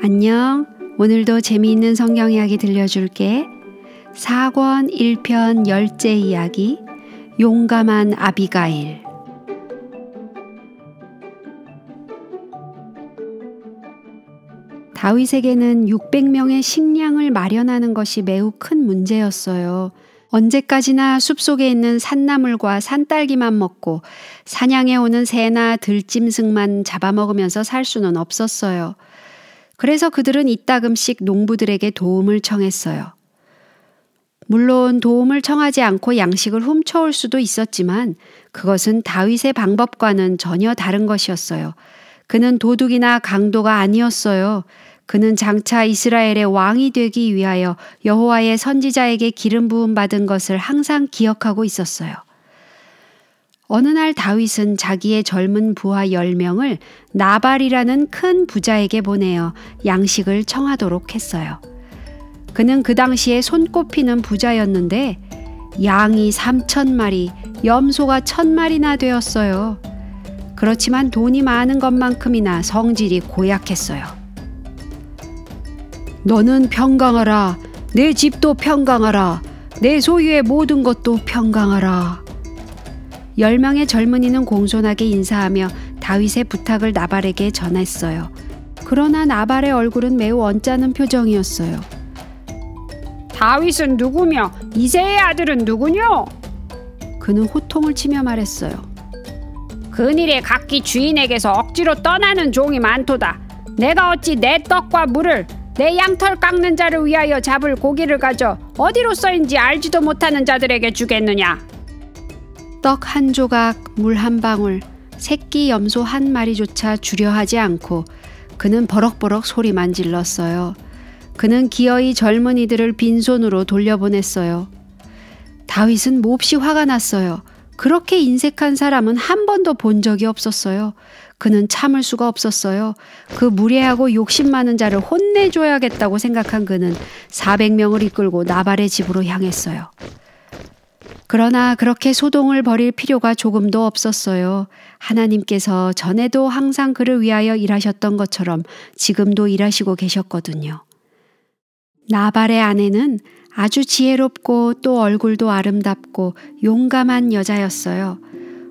안녕. 오늘도 재미있는 성경 이야기 들려줄게. 4권 1편 열째 이야기. 용감한 아비가일. 다윗에게는 600명의 식량을 마련하는 것이 매우 큰 문제였어요. 언제까지나 숲속에 있는 산나물과 산딸기만 먹고 사냥해 오는 새나 들짐승만 잡아먹으면서 살 수는 없었어요. 그래서 그들은 이따금씩 농부들에게 도움을 청했어요. 물론 도움을 청하지 않고 양식을 훔쳐올 수도 있었지만 그것은 다윗의 방법과는 전혀 다른 것이었어요. 그는 도둑이나 강도가 아니었어요. 그는 장차 이스라엘의 왕이 되기 위하여 여호와의 선지자에게 기름 부음 받은 것을 항상 기억하고 있었어요. 어느 날 다윗은 자기의 젊은 부하 10명을 나발이라는 큰 부자에게 보내어 양식을 청하도록 했어요. 그는 그 당시에 손꼽히는 부자였는데 양이 3천 마리, 염소가 천 마리나 되었어요. 그렇지만 돈이 많은 것만큼이나 성질이 고약했어요. 너는 평강하라. 내 집도 평강하라. 내 소유의 모든 것도 평강하라. 열 명의 젊은이는 공손하게 인사하며 다윗의 부탁을 나발에게 전했어요. 그러나 나발의 얼굴은 매우 언짢은 표정이었어요. 다윗은 누구며 이세의 아들은 누구뇨? 그는 호통을 치며 말했어요. 그일에 각기 주인에게서 억지로 떠나는 종이 많도다. 내가 어찌 내 떡과 물을 내 양털 깎는 자를 위하여 잡을 고기를 가져 어디로 써인지 알지도 못하는 자들에게 주겠느냐? 떡 한 조각, 물 한 방울, 새끼 염소 한 마리조차 주려 하지 않고 그는 버럭버럭 소리만 질렀어요. 그는 기어이 젊은이들을 빈손으로 돌려보냈어요. 다윗은 몹시 화가 났어요. 그렇게 인색한 사람은 한 번도 본 적이 없었어요. 그는 참을 수가 없었어요. 그 무례하고 욕심 많은 자를 혼내줘야겠다고 생각한 그는 400명을 이끌고 나발의 집으로 향했어요. 그러나 그렇게 소동을 벌일 필요가 조금도 없었어요. 하나님께서 전에도 항상 그를 위하여 일하셨던 것처럼 지금도 일하시고 계셨거든요. 나발의 아내는 아주 지혜롭고 또 얼굴도 아름답고 용감한 여자였어요.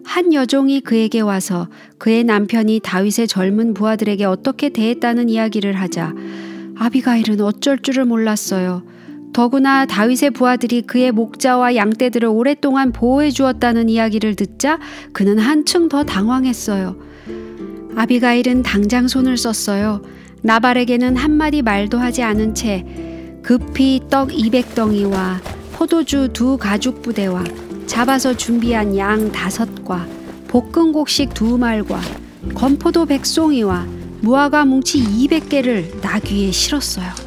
한 여종이 그에게 와서 그의 남편이 다윗의 젊은 부하들에게 어떻게 대했다는 이야기를 하자 아비가일은 어쩔 줄을 몰랐어요. 더구나 다윗의 부하들이 그의 목자와 양떼들을 오랫동안 보호해 주었다는 이야기를 듣자 그는 한층 더 당황했어요. 아비가일은 당장 손을 썼어요. 나발에게는 한마디 말도 하지 않은 채 급히 떡 200덩이와 포도주 두 가죽 부대와 잡아서 준비한 양 다섯과 볶은 곡식 두 말과 건포도 백송이와 무화과 뭉치 200개를 나귀에 실었어요.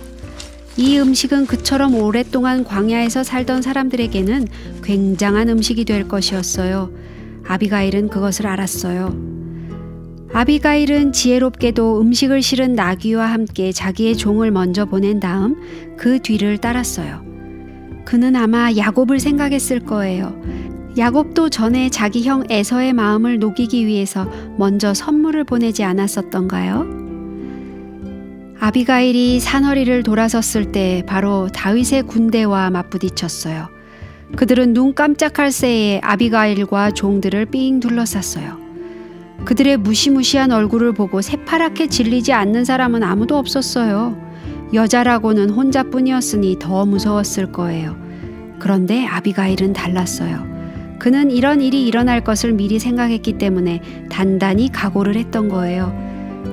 이 음식은 그처럼 오랫동안 광야에서 살던 사람들에게는 굉장한 음식이 될 것이었어요. 아비가일은 그것을 알았어요. 아비가일은 지혜롭게도 음식을 실은 나귀와 함께 자기의 종을 먼저 보낸 다음 그 뒤를 따랐어요. 그는 아마 야곱을 생각했을 거예요. 야곱도 전에 자기 형 에서의 마음을 녹이기 위해서 먼저 선물을 보내지 않았었던가요? 아비가일이 산허리를 돌아섰을 때 바로 다윗의 군대와 맞부딪혔어요. 그들은 눈 깜짝할 새에 아비가일과 종들을 삥 둘러쌌어요. 그들의 무시무시한 얼굴을 보고 새파랗게 질리지 않는 사람은 아무도 없었어요. 여자라고는 혼자뿐이었으니 더 무서웠을 거예요. 그런데 아비가일은 달랐어요. 그는 이런 일이 일어날 것을 미리 생각했기 때문에 단단히 각오를 했던 거예요.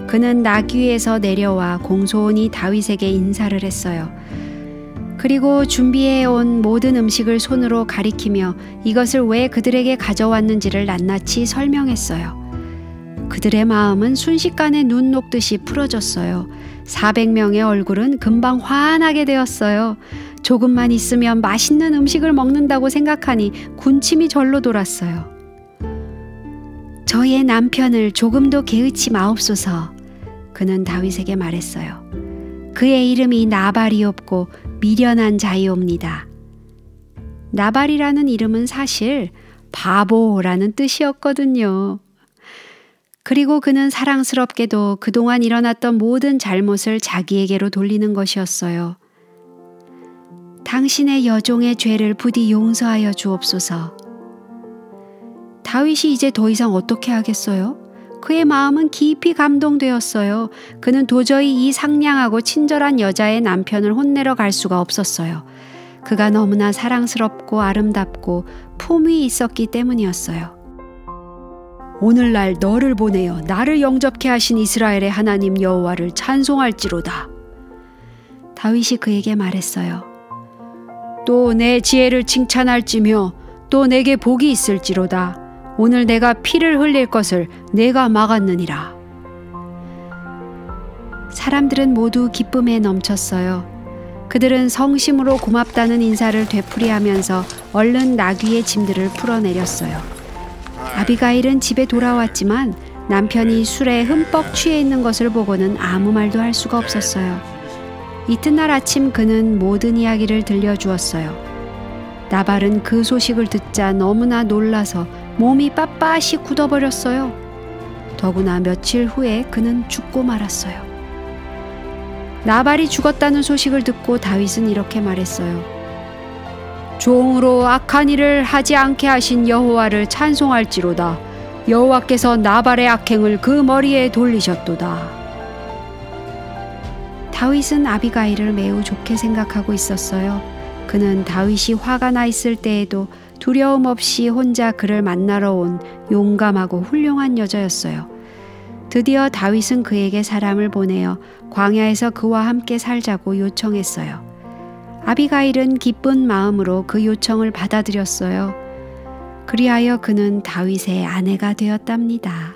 그는 나귀에서 내려와 공손히 다윗에게 인사를 했어요. 그리고 준비해 온 모든 음식을 손으로 가리키며 이것을 왜 그들에게 가져왔는지를 낱낱이 설명했어요. 그들의 마음은 순식간에 눈 녹듯이 풀어졌어요. 400명의 얼굴은 금방 환하게 되었어요. 조금만 있으면 맛있는 음식을 먹는다고 생각하니 군침이 절로 돌았어요. 저의 남편을 조금도 개의치 마옵소서. 그는 다윗에게 말했어요. 그의 이름이 나발이옵고 미련한 자이옵니다. 나발이라는 이름은 사실 바보라는 뜻이었거든요. 그리고 그는 사랑스럽게도 그동안 일어났던 모든 잘못을 자기에게로 돌리는 것이었어요. 당신의 여종의 죄를 부디 용서하여 주옵소서. 다윗이 이제 더 이상 어떻게 하겠어요? 그의 마음은 깊이 감동되었어요. 그는 도저히 이 상냥하고 친절한 여자의 남편을 혼내러 갈 수가 없었어요. 그가 너무나 사랑스럽고 아름답고 품위 있었기 때문이었어요. 오늘날 너를 보내어 나를 영접케 하신 이스라엘의 하나님 여호와를 찬송할지로다. 다윗이 그에게 말했어요. 또 내 지혜를 칭찬할지며 또 내게 복이 있을지로다. 오늘 내가 피를 흘릴 것을 내가 막았느니라. 사람들은 모두 기쁨에 넘쳤어요. 그들은 성심으로 고맙다는 인사를 되풀이하면서 얼른 나귀의 짐들을 풀어내렸어요. 아비가일은 집에 돌아왔지만 남편이 술에 흠뻑 취해 있는 것을 보고는 아무 말도 할 수가 없었어요. 이튿날 아침 그는 모든 이야기를 들려주었어요. 나발은 그 소식을 듣자 너무나 놀라서 몸이 빳빳이 굳어버렸어요. 더구나 며칠 후에 그는 죽고 말았어요. 나발이 죽었다는 소식을 듣고 다윗은 이렇게 말했어요. 종으로 악한 일을 하지 않게 하신 여호와를 찬송할지로다. 여호와께서 나발의 악행을 그 머리에 돌리셨도다. 다윗은 아비가일을 매우 좋게 생각하고 있었어요. 그는 다윗이 화가 나 있을 때에도 두려움 없이 혼자 그를 만나러 온 용감하고 훌륭한 여자였어요. 드디어 다윗은 그에게 사람을 보내어 광야에서 그와 함께 살자고 요청했어요. 아비가일은 기쁜 마음으로 그 요청을 받아들였어요. 그리하여 그는 다윗의 아내가 되었답니다.